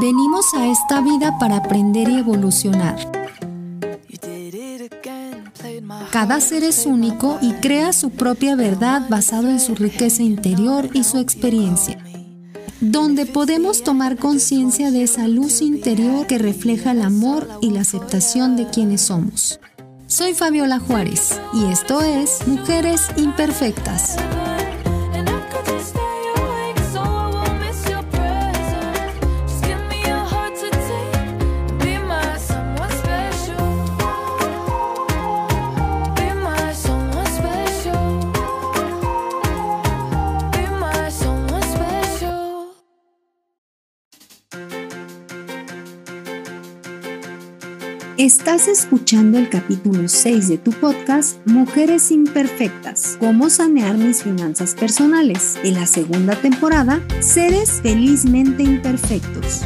Venimos a esta vida para aprender y evolucionar. Cada ser es único y crea su propia verdad basado en su riqueza interior y su experiencia, donde podemos tomar conciencia de esa luz interior que refleja el amor y la aceptación de quienes somos. Soy Fabiola Juárez y esto es Mujeres Imperfectas. Estás escuchando el capítulo 6 de tu podcast Mujeres Imperfectas, cómo sanear mis finanzas personales. En la segunda temporada, Seres Felizmente Imperfectos.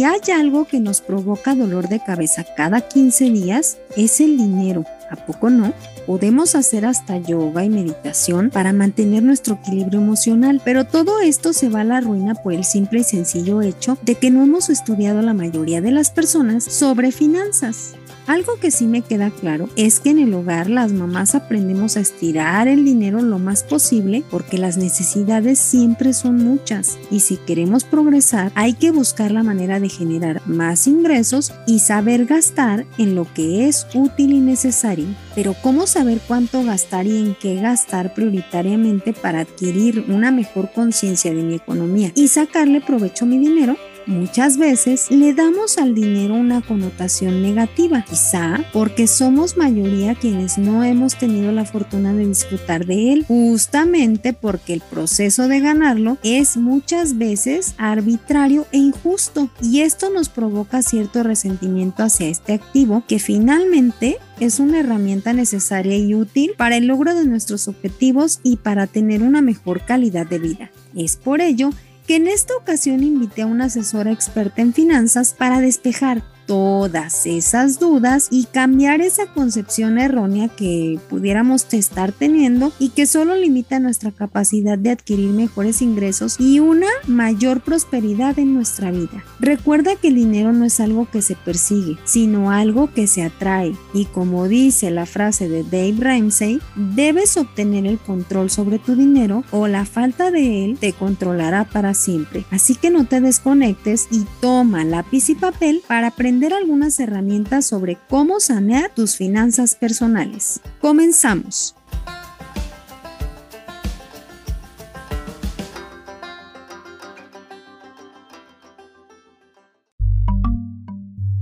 Si hay algo que nos provoca dolor de cabeza cada 15 días, es el dinero. ¿A poco no? Podemos hacer hasta yoga y meditación para mantener nuestro equilibrio emocional, pero todo esto se va a la ruina por el simple y sencillo hecho de que no hemos estudiado la mayoría de las personas sobre finanzas. Algo que sí me queda claro es que en el hogar las mamás aprendemos a estirar el dinero lo más posible porque las necesidades siempre son muchas y si queremos progresar hay que buscar la manera de generar más ingresos y saber gastar en lo que es útil y necesario. Pero ¿cómo saber cuánto gastar y en qué gastar prioritariamente para adquirir una mejor conciencia de mi economía y sacarle provecho a mi dinero? Muchas veces le damos al dinero una connotación negativa, quizá porque somos mayoría quienes no hemos tenido la fortuna de disfrutar de él, justamente porque el proceso de ganarlo es muchas veces arbitrario e injusto y esto nos provoca cierto resentimiento hacia este activo que finalmente es una herramienta necesaria y útil para el logro de nuestros objetivos y para tener una mejor calidad de vida. Es por ello que en esta ocasión invité a una asesora experta en finanzas para despejar todas esas dudas y cambiar esa concepción errónea que pudiéramos estar teniendo y que solo limita nuestra capacidad de adquirir mejores ingresos y una mayor prosperidad en nuestra vida. Recuerda que el dinero no es algo que se persigue, sino algo que se atrae y como dice la frase de Dave Ramsey, debes obtener el control sobre tu dinero o la falta de él te controlará para siempre. Así que no te desconectes y toma lápiz y papel para aprender algunas herramientas sobre cómo sanear tus finanzas personales. Comenzamos.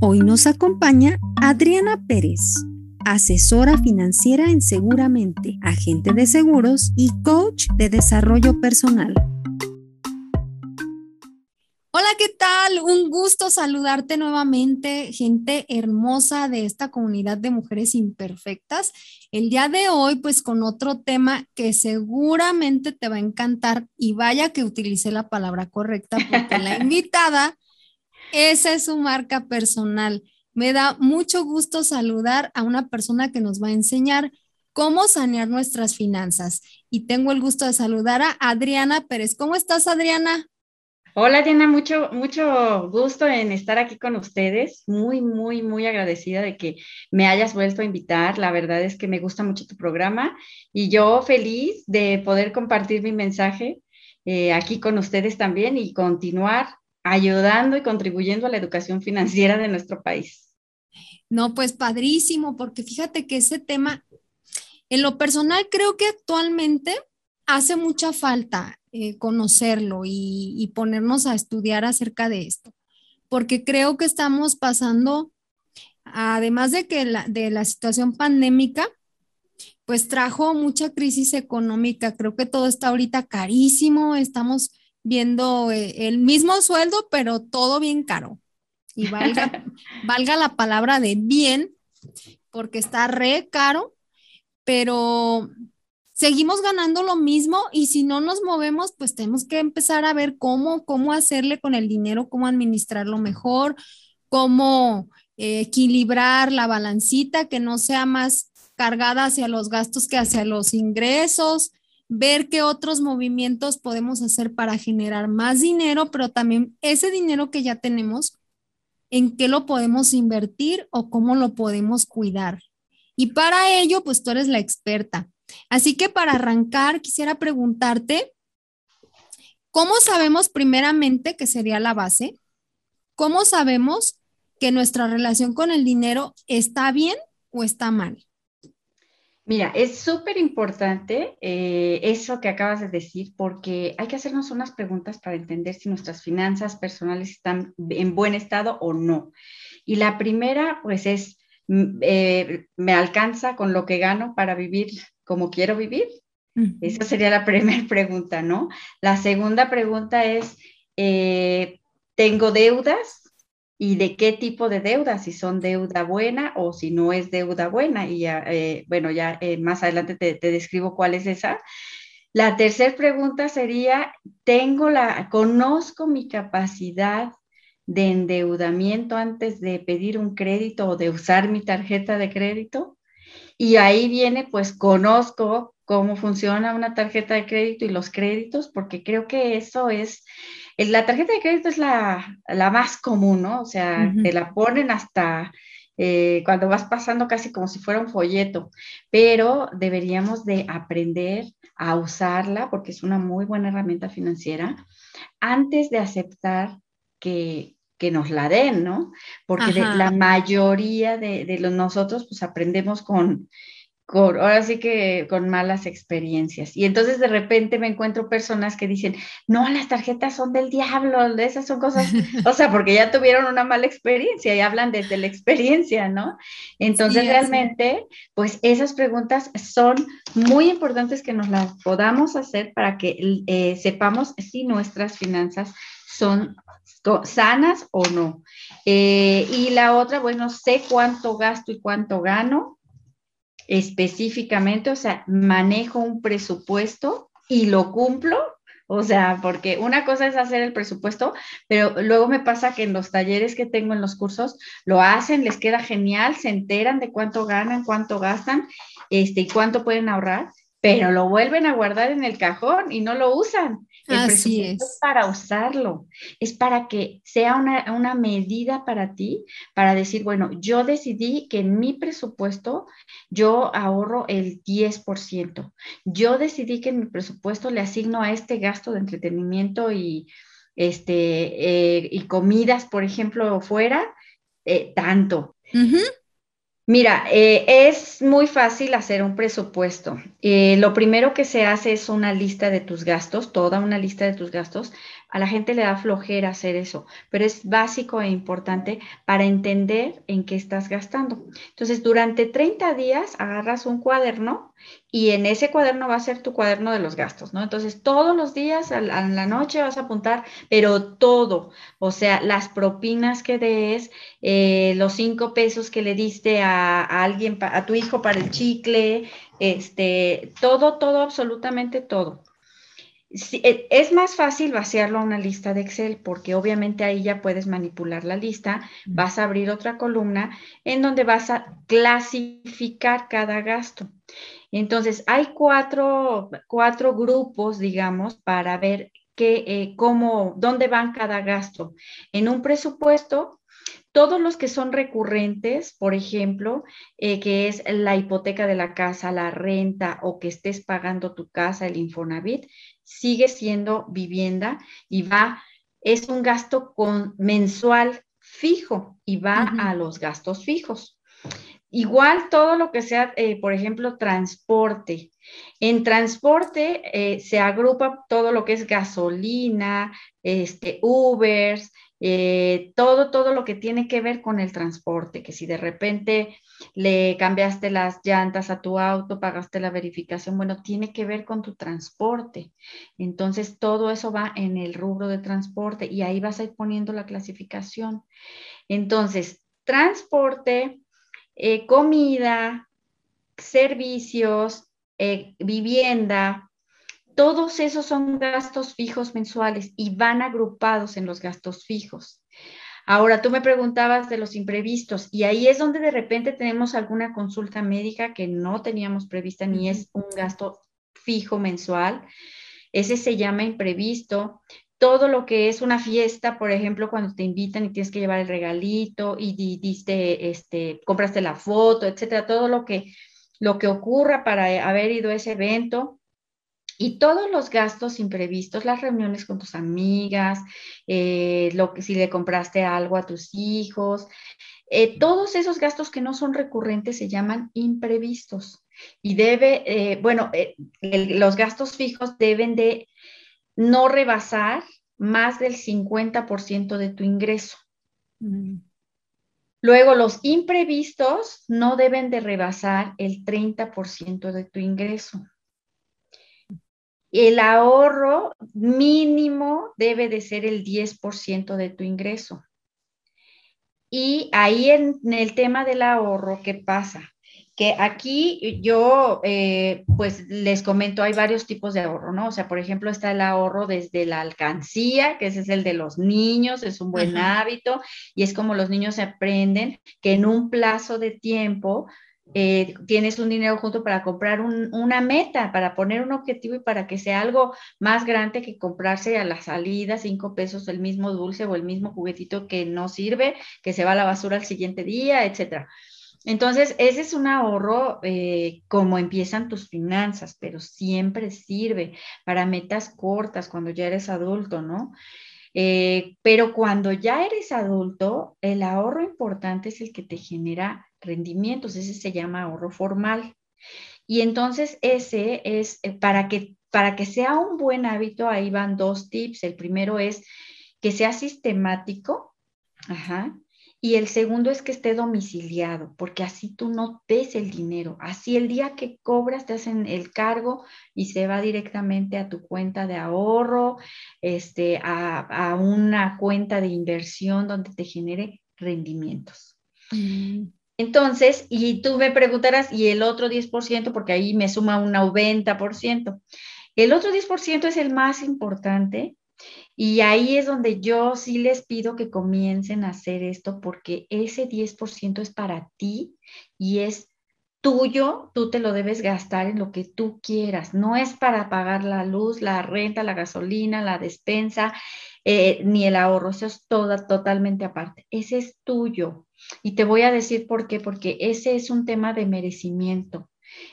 Hoy nos acompaña Adriana Pérez, asesora financiera en Seguramente, agente de seguros y coach de desarrollo personal. Hola, ¿qué tal? Un gusto saludarte nuevamente, gente hermosa de esta comunidad de mujeres imperfectas. El día de hoy, pues con otro tema que seguramente te va a encantar y vaya que utilicé la palabra correcta porque la invitada, esa es su marca personal. Me da mucho gusto saludar a una persona que nos va a enseñar cómo sanear nuestras finanzas. Y tengo el gusto de saludar a Adriana Pérez. ¿Cómo estás, Adriana? Hola Diana, mucho, mucho gusto en estar aquí con ustedes. Muy, muy, muy agradecida de que me hayas vuelto a invitar. La verdad es que me gusta mucho tu programa y yo feliz de poder compartir mi mensaje eh, aquí con ustedes también y continuar ayudando y contribuyendo a la educación financiera de nuestro país. No, pues padrísimo, porque fíjate que ese tema, en lo personal, creo que actualmente hace mucha falta eh, conocerlo y, ponernos a estudiar acerca de esto, porque creo que estamos pasando, además de que la, de la situación pandémica, pues trajo mucha crisis económica. Creo que todo está ahorita carísimo, estamos viendo eh, el mismo sueldo, pero todo bien caro. Y valga, valga la palabra de bien, porque está re caro, pero seguimos ganando lo mismo y si no nos movemos, pues tenemos que empezar a ver cómo, cómo hacerle con el dinero, cómo administrarlo mejor, cómo eh, equilibrar la balancita, que no sea más cargada hacia los gastos que hacia los ingresos, ver qué otros movimientos podemos hacer para generar más dinero, pero también ese dinero que ya tenemos, en qué lo podemos invertir o cómo lo podemos cuidar. Y para ello, pues tú eres la experta. Así que para arrancar, quisiera preguntarte, ¿cómo sabemos primeramente que sería la base? ¿Cómo sabemos que nuestra relación con el dinero está bien o está mal? Mira, es súper importante eh, eso que acabas de decir, porque hay que hacernos unas preguntas para entender si nuestras finanzas personales están en buen estado o no. Y la primera, pues es, mm, eh, ¿me alcanza con lo que gano para vivir como quiero vivir? Esa sería la primera pregunta, ¿no? La segunda pregunta es, eh, ¿tengo deudas? y de qué tipo de deuda, si son deuda buena o si no es deuda buena. Y ya, eh, bueno, ya eh, más adelante te, te, describo cuál es esa. La tercera pregunta sería, ¿tengo la, conozco mi capacidad de endeudamiento antes de pedir un crédito o de usar mi tarjeta de crédito? Y ahí viene, pues conozco cómo funciona una tarjeta de crédito y los créditos, porque creo que eso es la tarjeta de crédito es la, más común, ¿no? O sea, te la ponen hasta eh, cuando vas pasando casi como si fuera un folleto, pero deberíamos de aprender a usarla porque es una muy buena herramienta financiera antes de aceptar que, nos la den, ¿no? Porque la mayoría de, de los nosotros pues aprendemos con, ahora sí que con malas experiencias. Y entonces de repente me encuentro personas que dicen, no, las tarjetas son del diablo, esas son cosas, o sea, porque ya tuvieron una mala experiencia y hablan desde la experiencia, ¿no? Entonces realmente, pues esas preguntas son muy importantes que nos las podamos hacer para que eh, sepamos si nuestras finanzas son sanas o no. Eh, y la otra, bueno, sé cuánto gasto y cuánto gano específicamente, o sea, manejo un presupuesto y lo cumplo. O sea, porque una cosa es hacer el presupuesto, pero luego me pasa que en los talleres que tengo en los cursos lo hacen, les queda genial, se enteran de cuánto ganan, cuánto gastan, este, y cuánto pueden ahorrar, pero lo vuelven a guardar en el cajón y no lo usan. El Así es. para usarlo, es para que sea una, una, medida para ti, para decir, bueno, yo decidí que en mi presupuesto yo ahorro el 10%. Yo decidí que en mi presupuesto le asigno a este gasto de entretenimiento y, este, eh, y comidas, por ejemplo, fuera, eh, tanto. Mira, eh, es muy fácil hacer un presupuesto. Eh, lo primero que se hace es una lista de tus gastos, toda una lista de tus gastos. A la gente le da flojera hacer eso, pero es básico e importante para entender en qué estás gastando. Entonces, durante 30 días agarras un cuaderno y en ese cuaderno va a ser tu cuaderno de los gastos, ¿no? Entonces, todos los días a la noche vas a apuntar, pero todo, o sea, las propinas que des, eh, los cinco pesos que le diste a, a alguien, a tu hijo para el chicle, este, todo, todo, absolutamente todo. E, es más fácil vaciarlo a una lista de Excel porque obviamente ahí ya puedes manipular la lista, vas a abrir otra columna en donde vas a clasificar cada gasto. Entonces, hay cuatro, cuatro grupos, digamos, para ver qué, eh, cómo, dónde van cada gasto. En un presupuesto, todos los que son recurrentes, por ejemplo, eh, que es la hipoteca de la casa, la renta o que estés pagando tu casa, el Infonavit, sigue siendo vivienda y va, es un gasto con, mensual fijo y va a los gastos fijos. Igual todo lo que sea, eh, por ejemplo, transporte. En transporte eh, se agrupa todo lo que es gasolina, este, Ubers, eh, todo, todo lo que tiene que ver con el transporte, que si de repente le cambiaste las llantas a tu auto, pagaste la verificación, bueno, tiene que ver con tu transporte. Entonces, todo eso va en el rubro de transporte y ahí vas a ir poniendo la clasificación. Entonces, transporte, eh, comida, servicios, eh, vivienda, todos esos son gastos fijos mensuales y van agrupados en los gastos fijos. Ahora, tú me preguntabas de los imprevistos y ahí es donde de repente tenemos alguna consulta médica que no teníamos prevista ni es un gasto fijo mensual. Ese se llama imprevisto. Todo lo que es una fiesta, por ejemplo, cuando te invitan y tienes que llevar el regalito y, diste, este, compraste la foto, etcétera, todo lo que, lo que ocurra para haber ido a ese evento, y todos los gastos imprevistos, las reuniones con tus amigas, eh, lo que si le compraste algo a tus hijos, eh, todos esos gastos que no son recurrentes se llaman imprevistos. Y debe, eh, bueno, los gastos fijos deben de no rebasar más del 50% de tu ingreso. Mm. Luego, los imprevistos no deben de rebasar el 30% de tu ingreso el ahorro mínimo debe de ser el 10% de tu ingreso. Y ahí en, el tema del ahorro, ¿qué pasa? Que aquí yo, eh, pues les comento, hay varios tipos de ahorro, ¿no? O sea, por ejemplo, está el ahorro desde la alcancía, que ese es el de los niños, es un buen hábito, y es como los niños aprenden que en un plazo de tiempo eh, tienes un dinero junto para comprar una meta, para poner un objetivo y para que sea algo más grande que comprarse a la salida cinco pesos el mismo dulce o el mismo juguetito que no sirve, que se va a la basura al siguiente día, etcétera. Entonces, ese es un ahorro eh, como empiezan tus finanzas, pero siempre sirve para metas cortas cuando ya eres adulto, ¿no? Eh, pero cuando ya eres adulto, el ahorro importante es el que te genera rendimientos, ese se llama ahorro formal. Y entonces ese es eh, para que, para que sea un buen hábito, ahí van dos tips. El primero es que sea sistemático, ajá, y el segundo es que esté domiciliado, porque así tú no ves el dinero. Así el día que cobras te hacen el cargo y se va directamente a tu cuenta de ahorro, este, a, una cuenta de inversión donde te genere rendimientos. Mm. Entonces, y tú me preguntarás, ¿y el otro 10%? Porque ahí me suma un 90%. El otro 10% es el más importante y ahí es donde yo sí les pido que comiencen a hacer esto porque ese 10% es para ti y es tuyo, tú te lo debes gastar en lo que tú quieras. No es para pagar la luz, la renta, la gasolina, la despensa, eh, ni el ahorro. Eso es toda, totalmente aparte. Ese es tuyo. Y te voy a decir por qué, porque ese es un tema de merecimiento.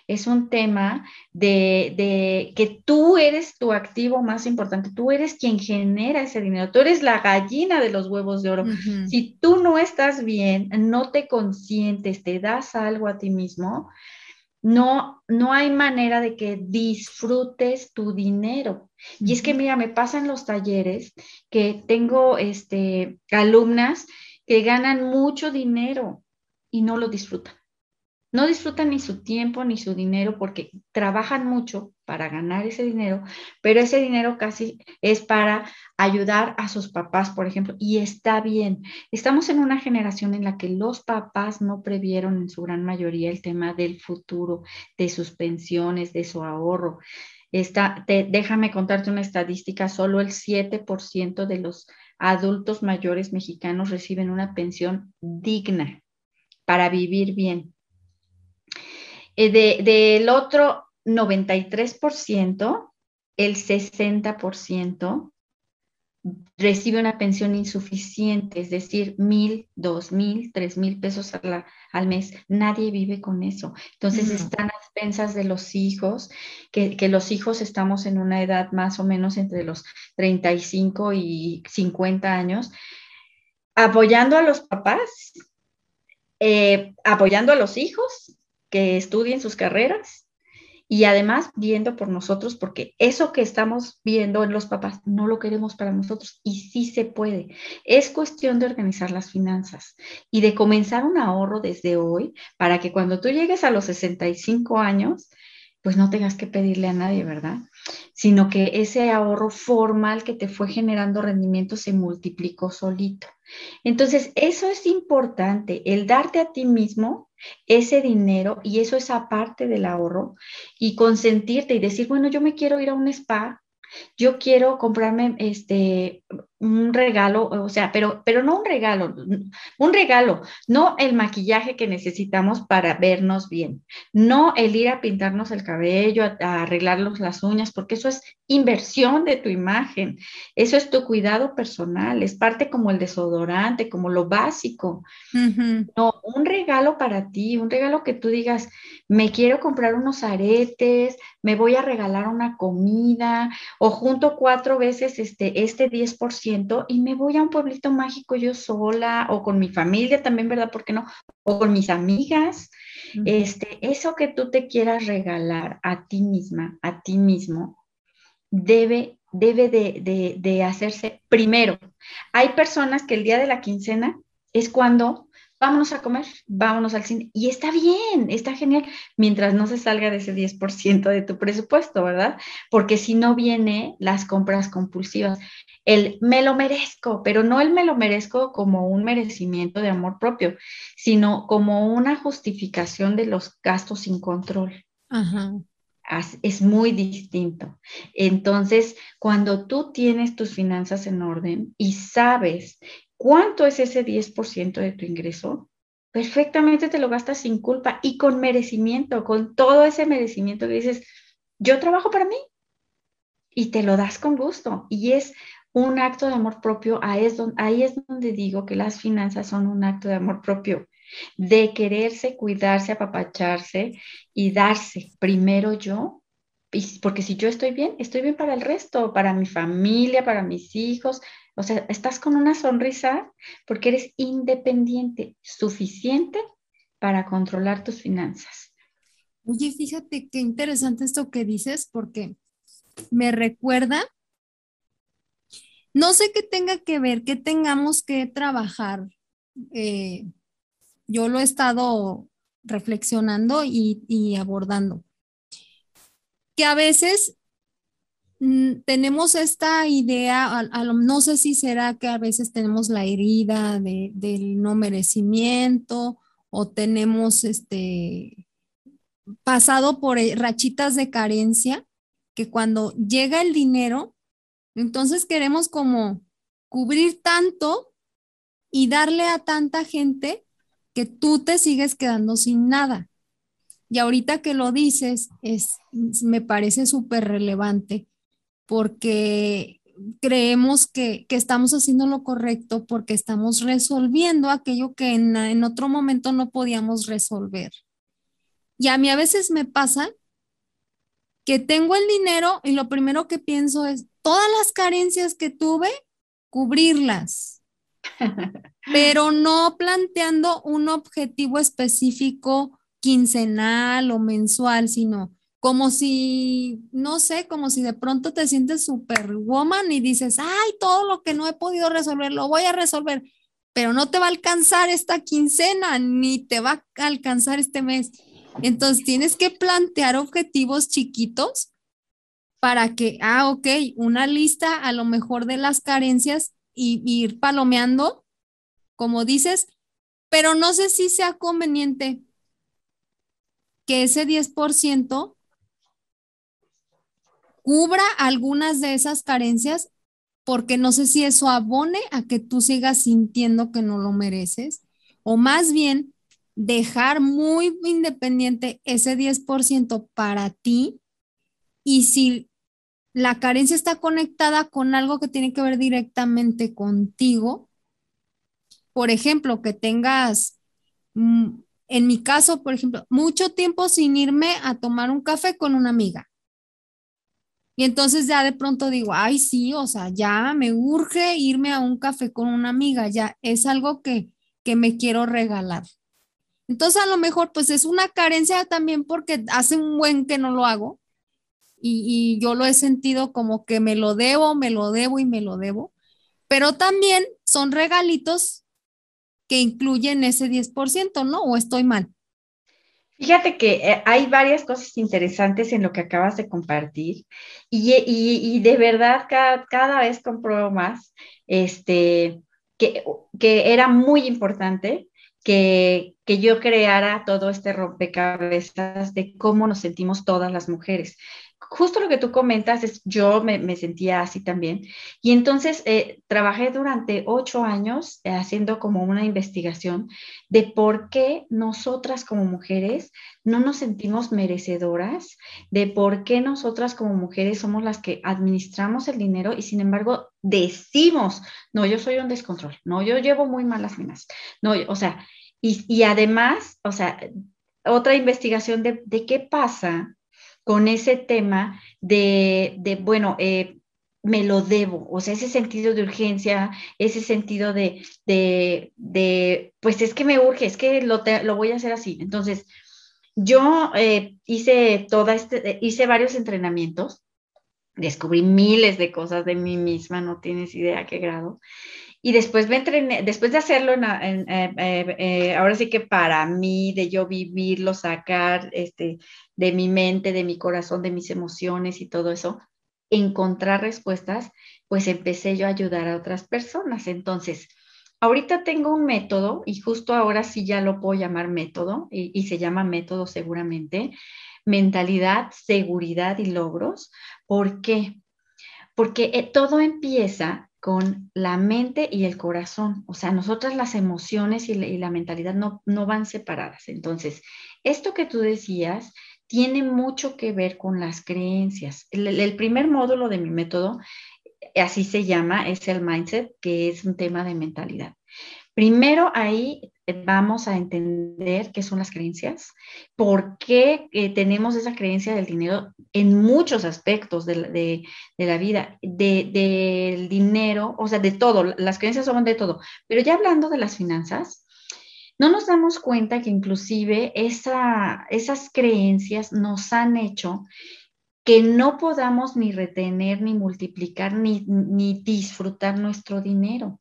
Es un tema de, que tú eres tu activo más importante, tú eres quien genera ese dinero, tú eres la gallina de los huevos de oro. Si tú no estás bien, no te consientes, te das algo a ti mismo, no, no hay manera de que disfrutes tu dinero. Y es que, mira, me pasa en los talleres que tengo este, alumnas que ganan mucho dinero y no lo disfrutan. No disfrutan ni su tiempo ni su dinero porque trabajan mucho para ganar ese dinero, pero ese dinero casi es para ayudar a sus papás, por ejemplo, y está bien. Estamos en una generación en la que los papás no previeron en su gran mayoría el tema del futuro, de sus pensiones, de su ahorro. déjame contarte una estadística, solo el 7% de los adultos mayores mexicanos reciben una pensión digna para vivir bien. Eh, del otro 93%, el 60% recibe una pensión insuficiente, es decir, mil, dos mil, tres mil pesos al mes. Nadie vive con eso. Entonces están a expensas de los hijos, que, que, los hijos estamos en una edad más o menos entre los 35 y 50 años, apoyando a los papás, eh, apoyando a los hijos que estudien sus carreras y además viendo por nosotros, porque eso que estamos viendo en los papás no lo queremos para nosotros y sí se puede. Es cuestión de organizar las finanzas y de comenzar un ahorro desde hoy para que cuando tú llegues a los 65 años, pues no tengas que pedirle a nadie, ¿verdad? Sino que ese ahorro formal que te fue generando rendimiento se multiplicó solito. Entonces, eso es importante, el darte a ti mismo ese dinero y eso es aparte del ahorro y consentirte y decir, bueno, yo me quiero ir a un spa, yo quiero comprarme este un regalo, o sea, pero, pero no un regalo, un regalo, no el maquillaje que necesitamos para vernos bien, no el ir a pintarnos el cabello, a, arreglarnos las uñas, porque eso es inversión de tu imagen, eso es tu cuidado personal, es parte como el desodorante, como lo básico. No, un regalo para ti, un regalo que tú digas, me quiero comprar unos aretes, me voy a regalar una comida o junto cuatro veces este, este 10% y me voy a un pueblito mágico yo sola o con mi familia también, ¿verdad? ¿Por qué no? O con mis amigas. Este, eso que tú te quieras regalar a ti misma, a ti mismo, debe, debe de, de hacerse primero. Hay personas que el día de la quincena es cuando vámonos a comer, vámonos al cine. Y está bien, está genial, mientras no se salga de ese 10% de tu presupuesto, ¿verdad? Porque si no viene las compras compulsivas, el me lo merezco, pero no el me lo merezco como un merecimiento de amor propio, sino como una justificación de los gastos sin control. Es muy distinto. Entonces, cuando tú tienes tus finanzas en orden y sabes ¿Cuánto es ese 10% de tu ingreso? Perfectamente te lo gastas sin culpa y con merecimiento, con todo ese merecimiento que dices, yo trabajo para mí y te lo das con gusto. Y es un acto de amor propio, ahí es, donde, digo que las finanzas son un acto de amor propio, de quererse, cuidarse, apapacharse y darse primero yo porque si yo estoy bien, estoy bien para el resto, para mi familia, para mis hijos, o sea, estás con una sonrisa porque eres independiente, suficiente para controlar tus finanzas. Oye, fíjate qué interesante esto que dices porque me recuerda, no sé qué tenga que ver, que tengamos que trabajar. Eh, yo lo he estado reflexionando y, abordando. Que a veces tenemos esta idea, no sé si será que a veces tenemos la herida del no merecimiento o tenemos este pasado por eh, rachitas de carencia, que cuando llega el dinero, entonces queremos como cubrir tanto y darle a tanta gente que tú te sigues quedando sin nada. Y ahorita que lo dices, es, me parece súper relevante porque creemos que, estamos haciendo lo correcto porque estamos resolviendo aquello que en, en, otro momento no podíamos resolver. Y a mí a veces me pasa que tengo el dinero y lo primero que pienso es todas las carencias que tuve, cubrirlas, pero no planteando un objetivo específico quincenal o mensual, sino como si, no sé, como si de pronto te sientes superwoman y dices, ay, todo lo que no he podido resolver, lo voy a resolver, pero no te va a alcanzar esta quincena, ni te va a alcanzar este mes. Entonces tienes que plantear objetivos chiquitos para que, ah, ok, una lista a lo mejor de las carencias y, ir palomeando, como dices, pero no sé si sea conveniente que ese 10% cubra algunas de esas carencias, porque no sé si eso abone a que tú sigas sintiendo que no lo mereces, o más bien dejar muy independiente ese 10% para ti y si la carencia está conectada con algo que tiene que ver directamente contigo, por ejemplo, que tengas, mm, en mi caso, por ejemplo, mucho tiempo sin irme a tomar un café con una amiga. Y entonces ya de pronto digo, ay, sí, o sea, ya me urge irme a un café con una amiga, ya es algo que, que me quiero regalar. Entonces a lo mejor pues es una carencia también porque hace un buen que no lo hago y, y yo lo he sentido como que me lo debo, me lo debo y me lo debo, pero también son regalitos que incluyen ese 10%, ¿no? ¿O estoy mal? Fíjate que eh, hay varias cosas interesantes en lo que acabas de compartir y, de verdad cada, vez compruebo más este, que, que era muy importante que, que, yo creara todo este rompecabezas de cómo nos sentimos todas las mujeres justo lo que tú comentas, es, yo me, sentía así también. Y entonces eh, trabajé durante ocho años eh, haciendo como una investigación de por qué nosotras como mujeres no nos sentimos merecedoras, de por qué nosotras como mujeres somos las que administramos el dinero y sin embargo decimos, no, yo soy un descontrol, no, yo llevo muy malas minas, no, o sea, y, y además, o sea, otra investigación de, de qué pasa con ese tema de, de bueno, eh, me lo debo, o sea, ese sentido de urgencia, ese sentido de, de, de pues es que me urge, es que lo, lo voy a hacer así. Entonces, yo eh, hice toda este, hice varios entrenamientos, descubrí miles de cosas de mí misma, no tienes idea qué grado. Y después me entrené, después de hacerlo, en, eh, ahora sí que para mí, de yo vivirlo, sacar este, de mi mente, de mi corazón, de mis emociones y todo eso, encontrar respuestas, pues empecé yo a ayudar a otras personas. Entonces, ahorita tengo un método y justo ahora sí ya lo puedo llamar método y, se llama método seguramente, mentalidad, seguridad y logros. ¿Por qué? Porque eh, todo empieza con la mente y el corazón. O sea, nosotras las emociones y la, mentalidad no, no van separadas. Entonces, esto que tú decías tiene mucho que ver con las creencias. El, primer módulo de mi método, así se llama, es el mindset, que es un tema de mentalidad. Primero ahí vamos a entender qué son las creencias, por qué eh, tenemos esa creencia del dinero en muchos aspectos de, la vida, del dinero, o sea, de todo, las creencias son de todo. Pero ya hablando de las finanzas, no nos damos cuenta que inclusive esas creencias nos han hecho que no podamos ni retener, ni multiplicar, ni, disfrutar nuestro dinero.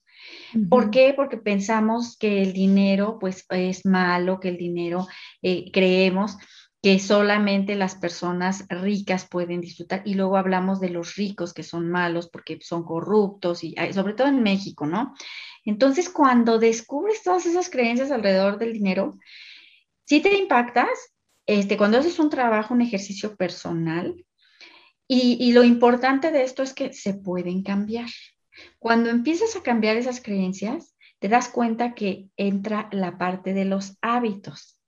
¿Por qué? Porque pensamos que el dinero pues es malo, que el dinero eh, creemos que solamente las personas ricas pueden disfrutar y luego hablamos de los ricos que son malos porque son corruptos y sobre todo en México, ¿no? Entonces, cuando descubres todas esas creencias alrededor del dinero, si te impactas, este, cuando haces un trabajo, un ejercicio personal, y, y lo importante de esto es que se pueden cambiar. Cuando empiezas a cambiar esas creencias, te das cuenta que entra la parte de los hábitos.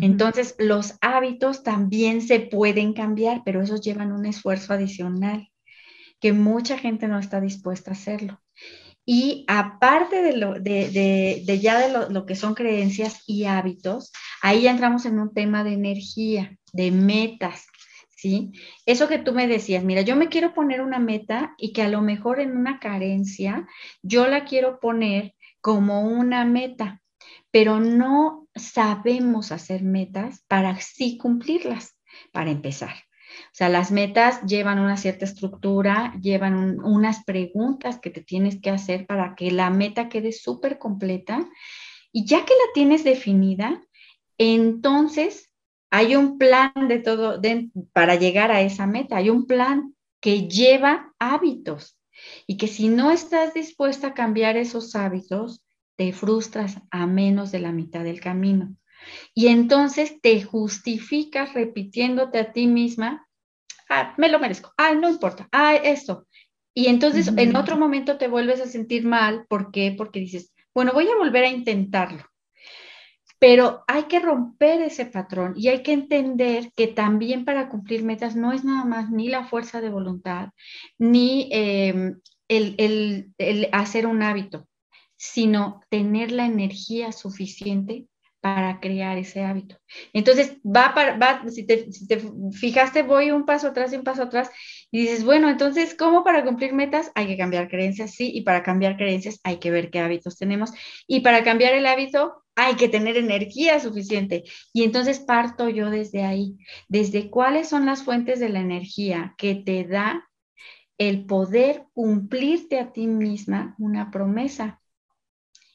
Entonces, los hábitos también se pueden cambiar, pero esos llevan un esfuerzo adicional que mucha gente no está dispuesta a hacerlo. Y aparte de, lo, de, ya de lo, que son creencias y hábitos, ahí ya entramos en un tema de energía, de metas, ¿sí? Eso que tú me decías, mira, yo me quiero poner una meta y que a lo mejor en una carencia yo la quiero poner como una meta, pero no sabemos hacer metas para así cumplirlas, para empezar. O sea, las metas llevan una cierta estructura, llevan unas preguntas que te tienes que hacer para que la meta quede súper completa. Y ya que la tienes definida, entonces hay un plan de todo para llegar a esa meta. Hay un plan que lleva hábitos y que si no estás dispuesta a cambiar esos hábitos, te frustras a menos de la mitad del camino. Y entonces te justificas repitiéndote a ti misma, ah, me lo merezco, ah, no importa, ah, esto. Y entonces en otro momento te vuelves a sentir mal, ¿por qué? Porque dices, bueno, voy a volver a intentarlo. Pero hay que romper ese patrón y hay que entender que también para cumplir metas no es nada más ni la fuerza de voluntad, ni em, el, hacer un hábito sino tener la energía suficiente para crear ese hábito. Entonces, va para, va, si te, fijaste, voy un paso atrás y un paso atrás, y dices, bueno, entonces, ¿cómo para cumplir metas? Hay que cambiar creencias, sí, y para cambiar creencias hay que ver qué hábitos tenemos, y para cambiar el hábito hay que tener energía suficiente. Y entonces parto yo desde ahí, desde cuáles son las fuentes de la energía que te da el poder cumplirte a ti misma una promesa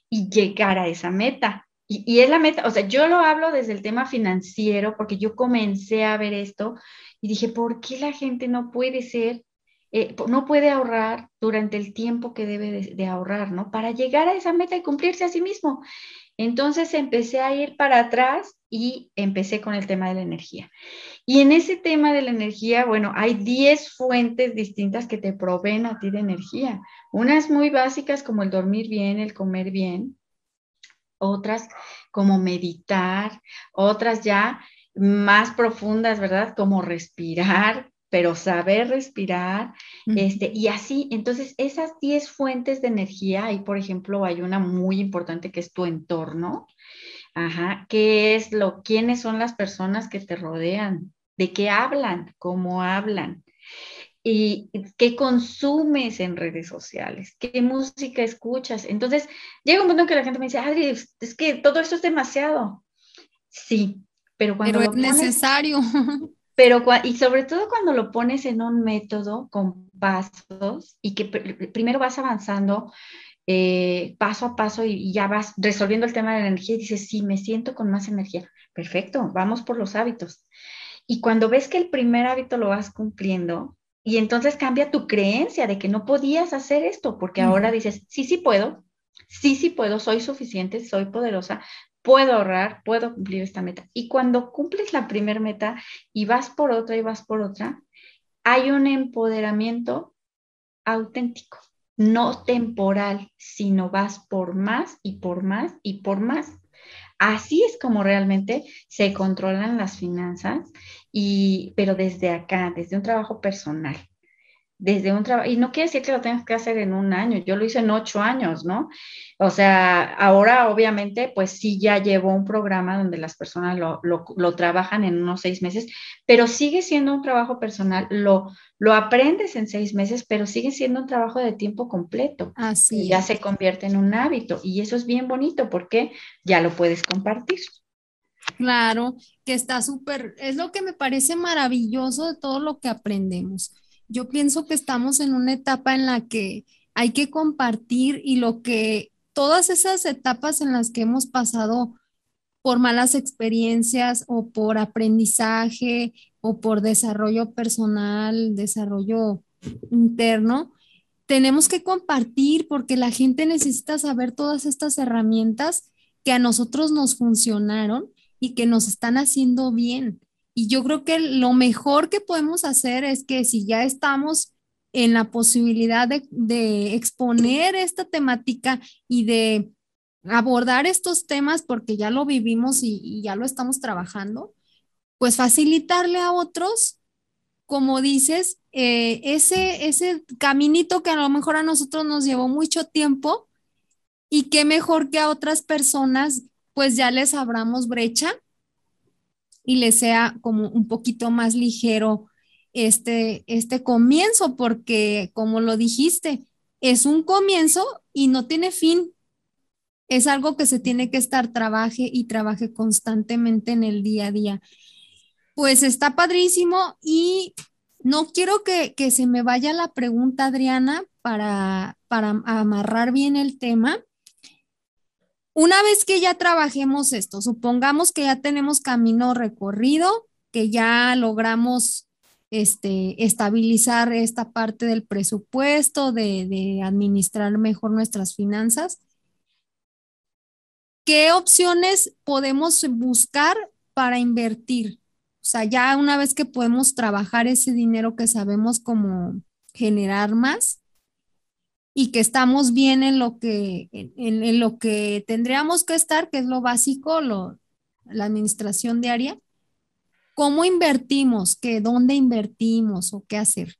y llegar a esa meta. Y, es la meta, o sea, yo lo hablo desde el tema financiero porque yo comencé a ver esto y dije, ¿por qué la gente no puede ser, eh, no puede ahorrar durante el tiempo que debe de, ahorrar, ¿no? Para llegar a esa meta y cumplirse a sí mismo. Entonces empecé a ir para atrás y empecé con el tema de la energía. Y en ese tema de la energía, bueno, hay 10 fuentes distintas que te proveen a ti de energía. Unas muy básicas como el dormir bien, el comer bien, otras como meditar, otras ya más profundas, ¿verdad? Como respirar, pero saber respirar, este, y así, entonces esas 10 fuentes de energía, ahí por ejemplo hay una muy importante que es tu entorno, ajá, qué es lo, quiénes son las personas que te rodean, de qué hablan, cómo hablan, y qué consumes en redes sociales, qué música escuchas. Entonces, llega un punto en que la gente me dice, Adri, es que todo esto es demasiado. Sí, pero cuando... Pero es necesario. Pero, y sobre todo cuando lo pones en un método con pasos y que primero vas avanzando eh, paso a paso y, ya vas resolviendo el tema de la energía y dices, sí, me siento con más energía. Perfecto, vamos por los hábitos. Y cuando ves que el primer hábito lo vas cumpliendo, y entonces cambia tu creencia de que no podías hacer esto, porque ahora dices, sí, sí puedo, sí, sí puedo, soy suficiente, soy poderosa, puedo ahorrar, puedo cumplir esta meta. Y cuando cumples la primera meta y vas por otra y vas por otra, hay un empoderamiento auténtico, no temporal, sino vas por más y por más y por más. Así es como realmente se controlan las finanzas, y, pero desde acá, desde un trabajo personal desde un trabajo, y no quiere decir que lo tengas que hacer en un año, yo lo hice en ocho años, ¿no? O sea, ahora obviamente, pues sí, ya llevo un programa donde las personas lo, lo, trabajan en unos seis meses, pero sigue siendo un trabajo personal, lo, lo aprendes en seis meses, pero sigue siendo un trabajo de tiempo completo. Así. Y ya se convierte en un hábito, y eso es bien bonito porque ya lo puedes compartir. Claro, que está súper, es lo que me parece maravilloso de todo lo que aprendemos yo pienso que estamos en una etapa en la que hay que compartir y lo que todas esas etapas en las que hemos pasado por malas experiencias o por aprendizaje o por desarrollo personal, desarrollo interno, tenemos que compartir porque la gente necesita saber todas estas herramientas que a nosotros nos funcionaron y que nos están haciendo bien. Y yo creo que lo mejor que podemos hacer es que si ya estamos en la posibilidad de, exponer esta temática y de abordar estos temas porque ya lo vivimos y, ya lo estamos trabajando, pues facilitarle a otros, como dices, eh, ese, ese caminito que a lo mejor a nosotros nos llevó mucho tiempo y qué mejor que a otras personas, pues ya les abramos brecha y le sea como un poquito más ligero este, este comienzo, porque como lo dijiste, es un comienzo y no tiene fin. Es algo que se tiene que estar trabaje y trabaje constantemente en el día a día. Pues está padrísimo y no quiero que, que se me vaya la pregunta, Adriana, para, para amarrar bien el tema. Una vez que ya trabajemos esto, supongamos que ya tenemos camino recorrido, que ya logramos este, estabilizar esta parte del presupuesto, de, de administrar mejor nuestras finanzas. ¿Qué opciones podemos buscar para invertir? O sea, ya una vez que podemos trabajar ese dinero que sabemos cómo generar más, y que estamos bien en lo que, en, lo que tendríamos que estar, que es lo básico, lo, la administración diaria. ¿Cómo invertimos? ¿Qué, ¿Dónde invertimos o qué hacer?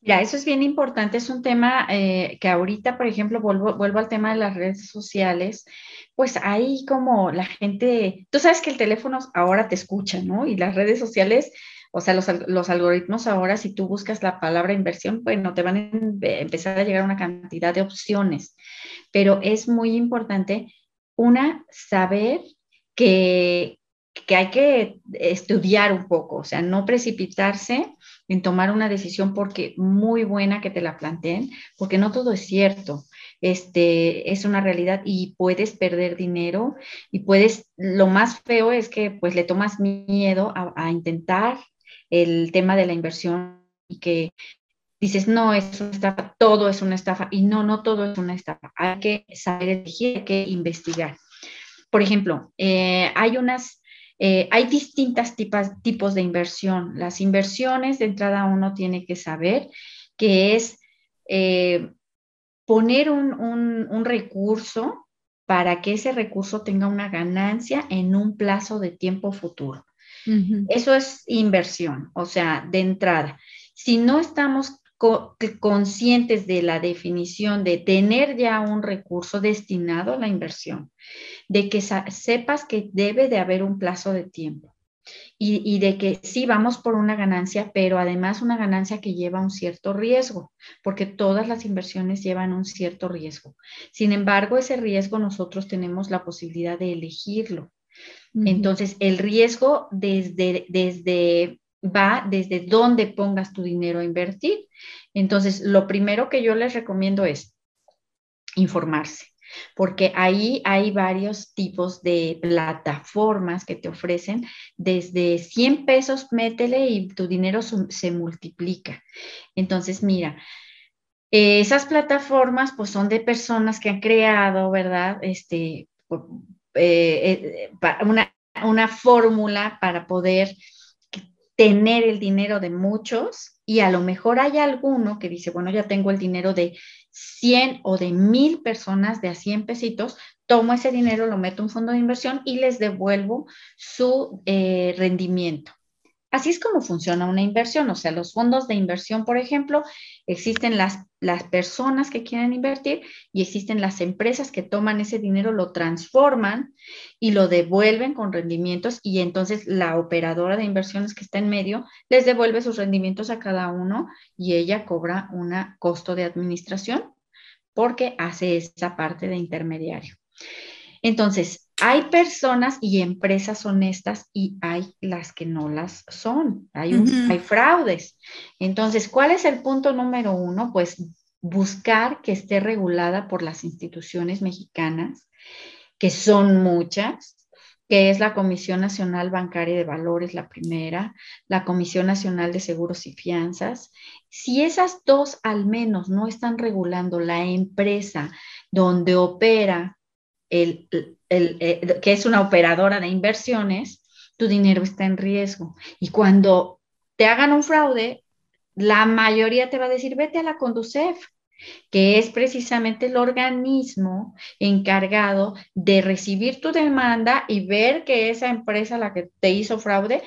Ya, eso es bien importante, es un tema eh, que ahorita, por ejemplo, vuelvo, vuelvo al tema de las redes sociales, pues ahí como la gente, tú sabes que el teléfono ahora te escucha, ¿no? Y las redes sociales o sea, los, algoritmos ahora, si tú buscas la palabra inversión, bueno, te van a empezar a llegar una cantidad de opciones, pero es muy importante, una, saber que, que hay que estudiar un poco, o sea, no precipitarse en tomar una decisión porque muy buena que te la planteen, porque no todo es cierto. Este, es una realidad y puedes perder dinero y puedes, lo más feo es que pues le tomas miedo a intentar el tema de la inversión y que dices, no, es una estafa, todo es una estafa. Y no, no todo es una estafa. Hay que saber elegir, hay que investigar. Por ejemplo, eh, hay unas eh, hay distintas tipos de inversión. Las inversiones, de entrada uno tiene que saber que es eh, poner un, recurso para que ese recurso tenga una ganancia en un plazo de tiempo futuro. Eso es inversión, o sea, de entrada. Si no estamos conscientes de la definición de tener ya un recurso destinado a la inversión, de que sepas que debe de haber un plazo de tiempo y, de que sí vamos por una ganancia, pero además una ganancia que lleva un cierto riesgo, porque todas las inversiones llevan un cierto riesgo. Sin embargo, ese riesgo nosotros tenemos la posibilidad de elegirlo. Entonces, el riesgo desde, desde va desde dónde pongas tu dinero a invertir. Entonces, lo primero que yo les recomiendo es informarse porque ahí hay varios tipos de plataformas que te ofrecen. Desde 100 pesos, métele y tu dinero se multiplica. Entonces, mira, esas plataformas pues son de personas que han creado, ¿verdad? Este, eh, eh, una, fórmula para poder tener el dinero de muchos y a lo mejor hay alguno que dice, bueno, ya tengo el dinero de 100 o de 1000 personas de a 100 pesitos, tomo ese dinero, lo meto en un fondo de inversión y les devuelvo su eh, rendimiento. Así es como funciona una inversión, o sea, los fondos de inversión, por ejemplo, existen las, las personas que quieren invertir y existen las empresas que toman ese dinero, lo transforman y lo devuelven con rendimientos y entonces la operadora de inversiones que está en medio les devuelve sus rendimientos a cada uno y ella cobra un costo de administración porque hace esa parte de intermediario. Entonces, hay personas y empresas honestas y hay las que no las son. Hay, hay fraudes. Entonces, ¿cuál es el punto número uno? Pues buscar que esté regulada por las instituciones mexicanas, que son muchas, que es la Comisión Nacional Bancaria de Valores, la primera, la Comisión Nacional de Seguros y Fianzas. Si esas dos al menos no están regulando la empresa donde opera el, eh, que es una operadora de inversiones, tu dinero está en riesgo. Y cuando te hagan un fraude, la mayoría te va a decir, vete a la Conducef, que es precisamente el organismo encargado de recibir tu demanda y ver que esa empresa, la que te hizo fraude,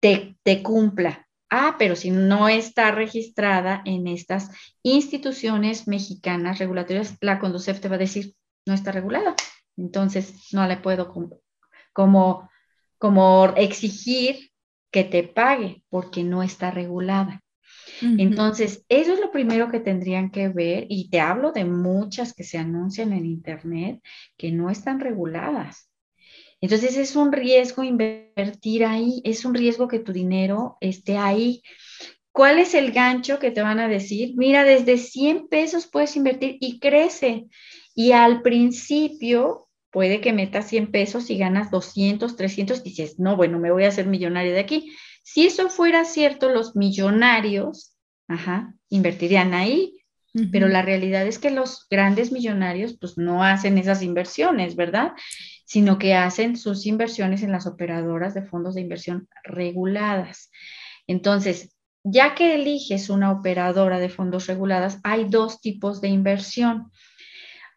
te, te cumpla. Ah, pero si no está registrada en estas instituciones mexicanas regulatorias, la Conducef te va a decir, no está regulada. Entonces, no le puedo como, como exigir que te pague porque no está regulada. Entonces, eso es lo primero que tendrían que ver y te hablo de muchas que se anuncian en Internet que no están reguladas. Entonces, es un riesgo invertir ahí, es un riesgo que tu dinero esté ahí. ¿Cuál es el gancho que te van a decir? Mira, desde 100 pesos puedes invertir y crece. Y al principio puede que metas 100 pesos y ganas 200, 300 y dices, no, bueno, me voy a hacer millonario de aquí. Si eso fuera cierto, los millonarios, ajá, invertirían ahí, pero la realidad es que los grandes millonarios pues no hacen esas inversiones, ¿verdad? Sino que hacen sus inversiones en las operadoras de fondos de inversión reguladas. Entonces, ya que eliges una operadora de fondos reguladas, hay dos tipos de inversión.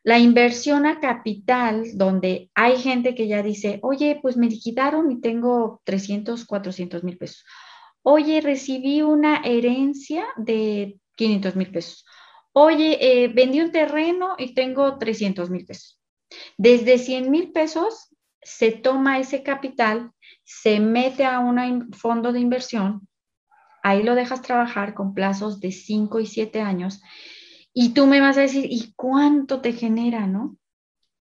La inversión a capital, donde hay gente que ya dice, oye, pues me liquidaron y tengo 300, 400 mil pesos. Oye, recibí una herencia de 500 mil pesos. Oye, eh, vendí un terreno y tengo 300 mil pesos. Desde 100 mil pesos se toma ese capital, se mete a un fondo de inversión, ahí lo dejas trabajar con plazos de 5 y 7 años y tú me vas a decir, ¿y cuánto te genera, no?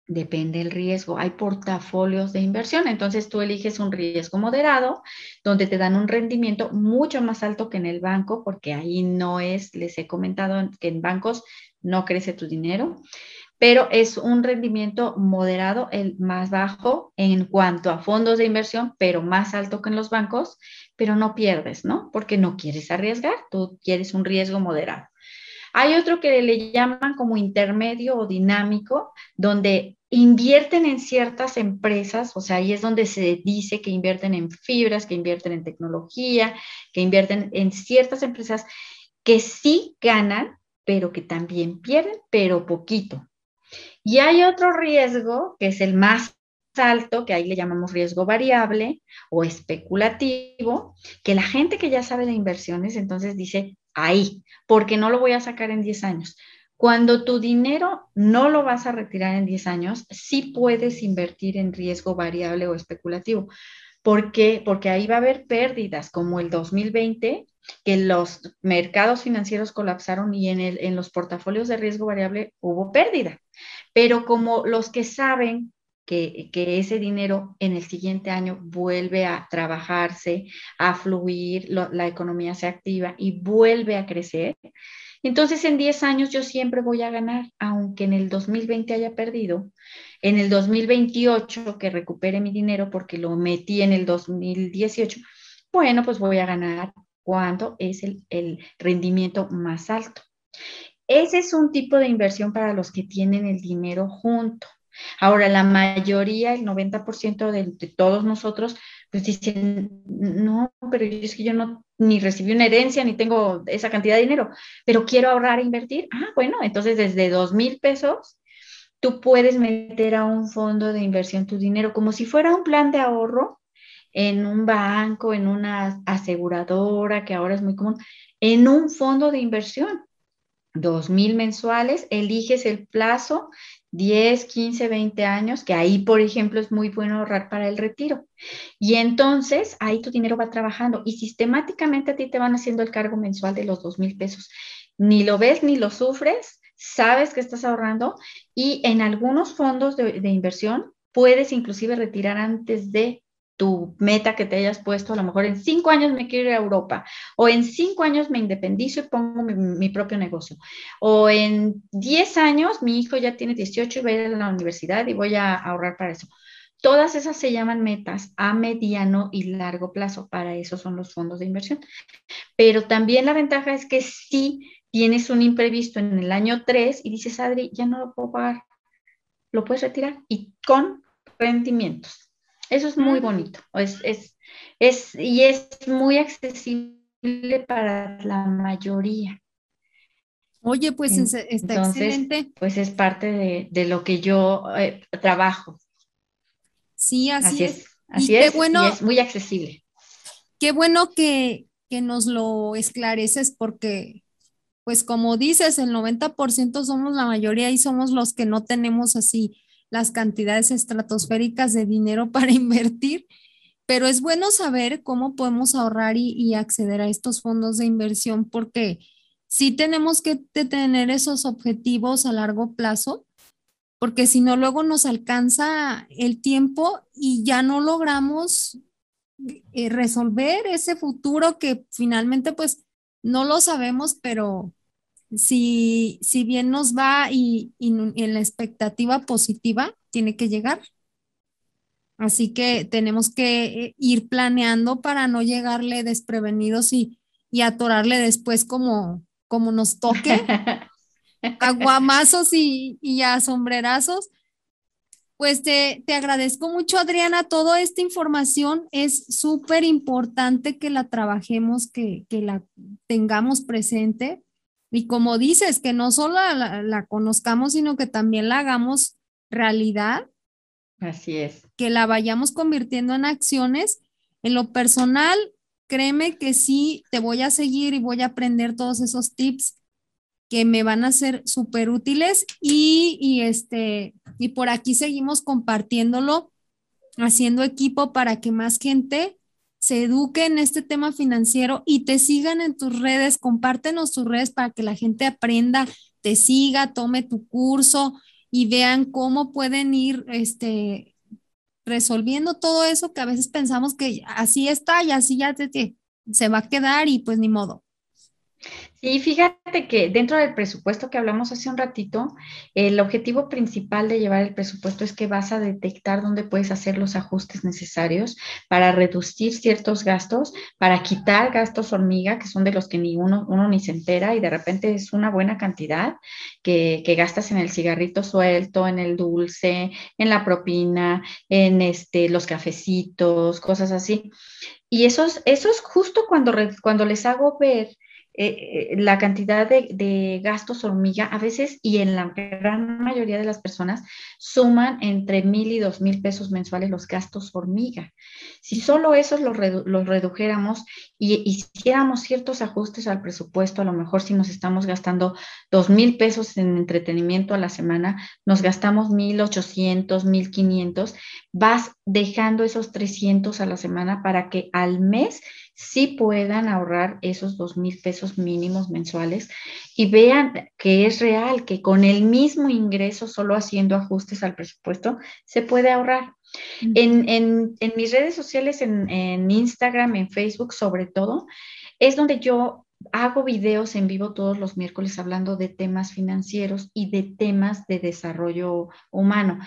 Depende del riesgo. Hay portafolios de inversión, entonces tú eliges un riesgo moderado, donde te dan un rendimiento mucho más alto que en el banco, porque ahí no es, les he comentado que en bancos no crece tu dinero, pero es un rendimiento moderado, el más bajo en cuanto a fondos de inversión, pero más alto que en los bancos, pero no pierdes, ¿no? Porque no quieres arriesgar, tú quieres un riesgo moderado. Hay otro que le llaman como intermedio o dinámico, donde invierten en ciertas empresas, o sea, ahí es donde se dice que invierten en fibras, que invierten en tecnología, que invierten en ciertas empresas que sí ganan, pero que también pierden, pero poquito. Y hay otro riesgo, que es el más alto, que ahí le llamamos riesgo variable o especulativo, que la gente que ya sabe de inversiones entonces dice, ahí, porque no lo voy a sacar en 10 años. Cuando tu dinero no lo vas a retirar en 10 años, sí puedes invertir en riesgo variable o especulativo. ¿Por qué? Porque ahí va a haber pérdidas, como el 2020, que los mercados financieros colapsaron y en, el, en los portafolios de riesgo variable hubo pérdida. Pero como los que saben que, ese dinero en el siguiente año vuelve a trabajarse, a fluir, la economía se activa y vuelve a crecer. Entonces, en 10 años yo siempre voy a ganar, aunque en el 2020 haya perdido. En el 2028 que recupere mi dinero porque lo metí en el 2018, bueno, pues voy a ganar cuando es el, el rendimiento más alto. Ese es un tipo de inversión para los que tienen el dinero junto. Ahora, la mayoría, el 90% de, de, todos nosotros, pues dicen, no, pero es que yo no ni recibí una herencia, ni tengo esa cantidad de dinero, pero quiero ahorrar e invertir. Ah, bueno, entonces desde dos mil pesos, tú puedes meter a un fondo de inversión tu dinero como si fuera un plan de ahorro en un banco, en una aseguradora, que ahora es muy común, en un fondo de inversión. Dos mil mensuales, eliges el plazo 10, 15, 20 años, que ahí, por ejemplo, es muy bueno ahorrar para el retiro. Y entonces ahí tu dinero va trabajando y sistemáticamente a ti te van haciendo el cargo mensual de los 2 mil pesos. Ni lo ves ni lo sufres, sabes que estás ahorrando y en algunos fondos de, de inversión puedes inclusive retirar antes de tu meta que te hayas puesto, a lo mejor en cinco años me quiero ir a Europa, o en cinco años me independizo y pongo mi, propio negocio, o en diez años mi hijo ya tiene 18 y va a ir a la universidad y voy a ahorrar para eso. Todas esas se llaman metas a mediano y largo plazo, para eso son los fondos de inversión. Pero también la ventaja es que si tienes un imprevisto en el año 3 y dices, Adri, ya no lo puedo pagar, lo puedes retirar y con rendimientos. Eso es muy bonito. Es, es, es, y es muy accesible para la mayoría. Oye, pues está excelente. Pues es parte de, lo que yo eh, trabajo. Sí, así, es. Así es. Bueno, y es muy accesible. Qué bueno que, que nos lo esclareces porque, pues como dices, el 90% somos la mayoría y somos los que no tenemos así las cantidades estratosféricas de dinero para invertir, pero es bueno saber cómo podemos ahorrar y, acceder a estos fondos de inversión porque sí tenemos que tener esos objetivos a largo plazo, porque si no, luego nos alcanza el tiempo y ya no logramos eh, resolver ese futuro que finalmente pues no lo sabemos, pero si, si bien nos va y, en la expectativa positiva, tiene que llegar. Así que tenemos que ir planeando para no llegarle desprevenidos y, y atorarle después como, como nos toque, aguamazos y, y ya sombrerazos. Pues te, te, agradezco mucho, Adriana. Toda esta información es súper importante que la trabajemos, que, que la tengamos presente y como dices, que no solo la, conozcamos, sino que también la hagamos realidad. Así es. Que la vayamos convirtiendo en acciones. En lo personal, créeme que sí, te voy a seguir y voy a aprender todos esos tips que me van a ser súper útiles y, y, este, y por aquí seguimos compartiéndolo, haciendo equipo para que más gente se eduquen en este tema financiero y te sigan en tus redes, compártenos tus redes para que la gente aprenda, te siga, tome tu curso y vean cómo pueden ir este, resolviendo todo eso que a veces pensamos que así está y así ya te, se va a quedar y pues ni modo. Sí, fíjate que dentro del presupuesto que hablamos hace un ratito, el objetivo principal de llevar el presupuesto es que vas a detectar dónde puedes hacer los ajustes necesarios para reducir ciertos gastos, para quitar gastos hormiga, que son de los que ni uno, uno ni se entera y de repente es una buena cantidad que, que gastas en el cigarrito suelto, en el dulce, en la propina, en este, los cafecitos, cosas así. Y esos, esos justo cuando, cuando les hago ver eh, eh, la cantidad de, gastos hormiga a veces y en la gran mayoría de las personas suman entre mil y dos mil pesos mensuales los gastos hormiga. Si solo esos los, redujéramos y hiciéramos ciertos ajustes al presupuesto, a lo mejor si nos estamos gastando dos mil pesos en entretenimiento a la semana, nos gastamos mil ochocientos, mil quinientos, vas dejando esos 300 a la semana para que al mes sí puedan ahorrar esos dos mil pesos mínimos mensuales y vean que es real, que con el mismo ingreso, solo haciendo ajustes al presupuesto, se puede ahorrar. en, mis redes sociales, en, en Instagram, en Facebook sobre todo, es donde yo hago videos en vivo todos los miércoles hablando de temas financieros y de temas de desarrollo humano.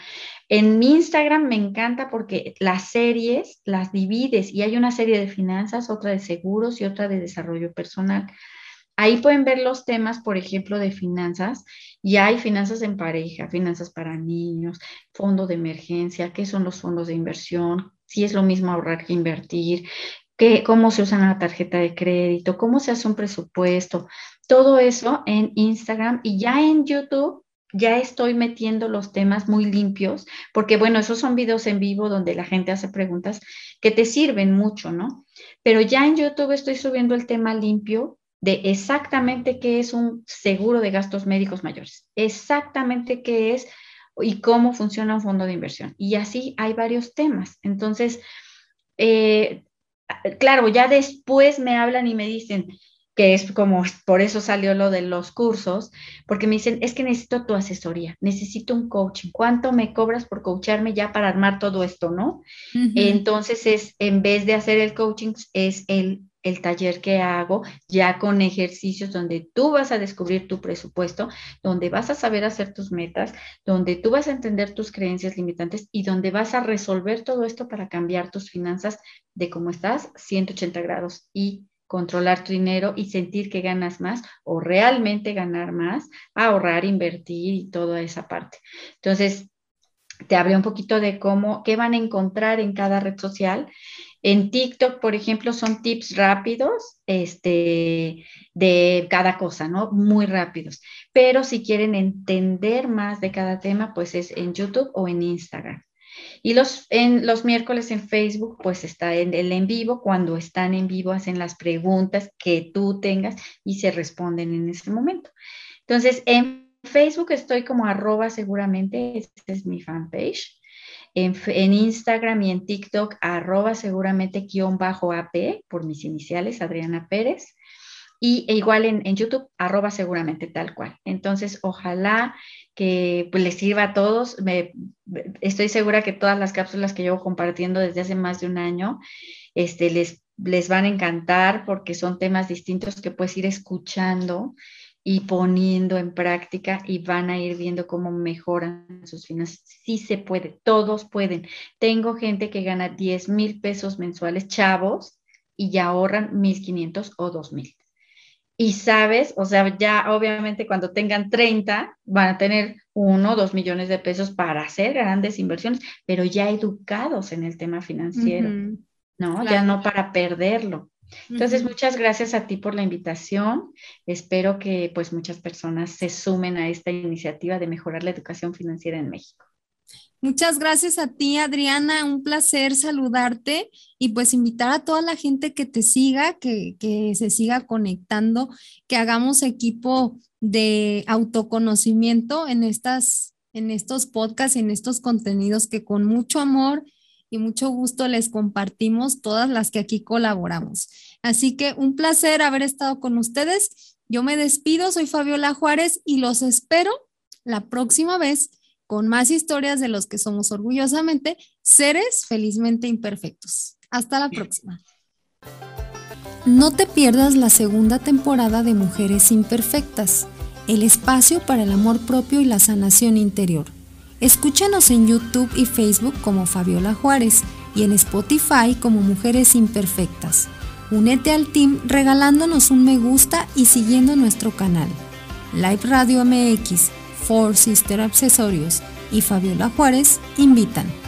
En mi Instagram me encanta porque las series las divides y hay una serie de finanzas, otra de seguros y otra de desarrollo personal. Ahí pueden ver los temas, por ejemplo, de finanzas y hay finanzas en pareja, finanzas para niños, fondo de emergencia, qué son los fondos de inversión, si es lo mismo ahorrar que invertir, cómo se usa la tarjeta de crédito, cómo se hace un presupuesto, todo eso en Instagram y ya en YouTube ya estoy metiendo los temas muy limpios, porque bueno, esos son videos en vivo donde la gente hace preguntas que te sirven mucho, ¿no? Pero ya en YouTube estoy subiendo el tema limpio de exactamente qué es un seguro de gastos médicos mayores, exactamente qué es y cómo funciona un fondo de inversión. Y así hay varios temas. Entonces, eh, claro, ya después me hablan y me dicen que es como, por eso salió lo de los cursos, porque me dicen, es que necesito tu asesoría, necesito un coaching, ¿cuánto me cobras por coacharme ya para armar todo esto, no? Entonces es, en vez de hacer el coaching, es el el taller que hago ya con ejercicios donde tú vas a descubrir tu presupuesto, donde vas a saber hacer tus metas, donde tú vas a entender tus creencias limitantes y donde vas a resolver todo esto para cambiar tus finanzas de cómo estás 180 grados y controlar tu dinero y sentir que ganas más o realmente ganar más, ahorrar, invertir y toda esa parte. Entonces, te hablé un poquito de cómo, qué van a encontrar en cada red social en TikTok, por ejemplo, son tips rápidos este, de cada cosa, ¿no? Muy rápidos. Pero si quieren entender más de cada tema, pues es en YouTube o en Instagram. Y los, en, los miércoles en Facebook, pues está en el en vivo. Cuando están en vivo, hacen las preguntas que tú tengas y se responden en ese momento. Entonces, en Facebook estoy como arroba seguramente, esta es mi fanpage en, Instagram y en TikTok, arroba seguramente guion bajo AP, por mis iniciales, Adriana Pérez. Y e igual en, YouTube, arroba seguramente tal cual. Entonces, ojalá que pues, les sirva a todos. Estoy segura que todas las cápsulas que llevo compartiendo desde hace más de un año este, les, les van a encantar porque son temas distintos que puedes ir escuchando y poniendo en práctica y van a ir viendo cómo mejoran sus finanzas. Sí se puede, todos pueden. Tengo gente que gana 10 mil pesos mensuales, chavos, y ya ahorran 1.500 o 2.000. Y sabes, o sea, ya obviamente cuando tengan 30 van a tener uno o dos millones de pesos para hacer grandes inversiones, pero ya educados en el tema financiero, ¿no? Ya no para perderlo. Entonces, muchas gracias a ti por la invitación. Espero que pues muchas personas se sumen a esta iniciativa de mejorar la educación financiera en México. Muchas gracias a ti, Adriana. Un placer saludarte y pues invitar a toda la gente que te siga, que, que se siga conectando, que hagamos equipo de autoconocimiento en estas en estos podcasts, en estos contenidos que con mucho amor y mucho gusto les compartimos todas las que aquí colaboramos. Así que un placer haber estado con ustedes. Yo me despido, soy Fabiola Juárez y los espero la próxima vez con más historias de los que somos orgullosamente seres felizmente imperfectos. Hasta la próxima. No te pierdas la segunda temporada de Mujeres Imperfectas, el espacio para el amor propio y la sanación interior. Escúchanos en YouTube y Facebook como Fabiola Juárez y en Spotify como Mujeres Imperfectas. Únete al team regalándonos un me gusta y siguiendo nuestro canal. Live Radio MX, Four Sister Accesorios y Fabiola Juárez invitan.